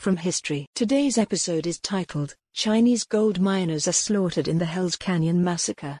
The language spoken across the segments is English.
from history. Today's episode is titled, Chinese Gold Miners Are Slaughtered in the Hells Canyon Massacre.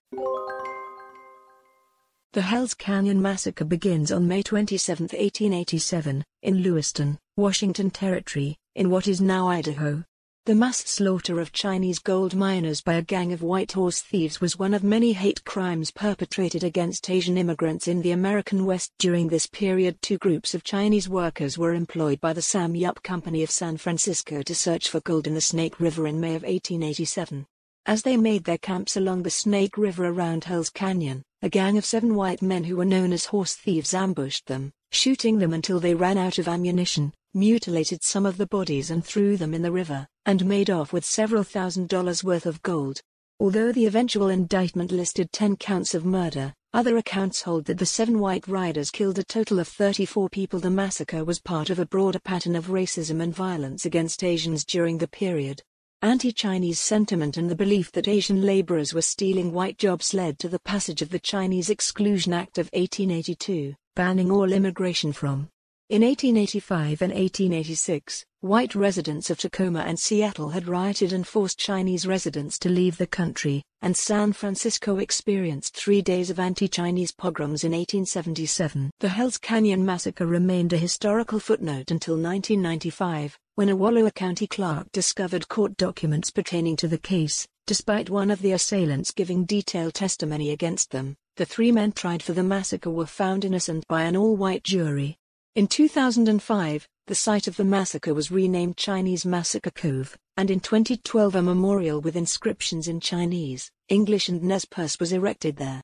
The Hells Canyon Massacre begins on May 27, 1887, in Lewiston, Washington Territory, in what is now Idaho. The mass slaughter of Chinese gold miners by a gang of white horse thieves was one of many hate crimes perpetrated against Asian immigrants in the American West. During this period, two groups of Chinese workers were employed by the Sam Yup Company of San Francisco to search for gold in the Snake River in May of 1887. As they made their camps along the Snake River around Hell's Canyon, a gang of seven white men who were known as horse thieves ambushed them, shooting them until they ran out of ammunition, mutilated some of the bodies and threw them in the river, and made off with several thousand dollars worth of gold. Although the eventual indictment listed 10 counts of murder, other accounts hold that the seven white riders killed a total of 34 people. The massacre was part of a broader pattern of racism and violence against Asians during the period. Anti-Chinese sentiment and the belief that Asian laborers were stealing white jobs led to the passage of the Chinese Exclusion Act of 1882, banning all immigration from. In 1885 and 1886, white residents of Tacoma and Seattle had rioted and forced Chinese residents to leave the country, and San Francisco experienced three days of anti-Chinese pogroms in 1877. The Hells Canyon Massacre remained a historical footnote until 1995, when a Wallowa County clerk discovered court documents pertaining to the case. Despite one of the assailants giving detailed testimony against them, the three men tried for the massacre were found innocent by an all-white jury. In 2005, the site of the massacre was renamed Chinese Massacre Cove, and in 2012 a memorial with inscriptions in Chinese, English and Nez Perce was erected there.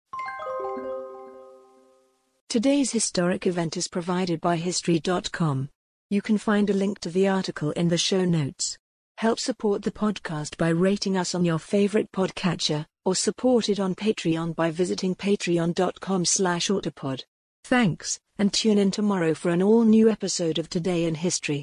Today's historic event is provided by History.com. You can find a link to the article in the show notes. Help support the podcast by rating us on your favorite podcatcher, or support it on Patreon by visiting patreon.com slash autopod. Thanks, and tune in tomorrow for an all-new episode of Today in History.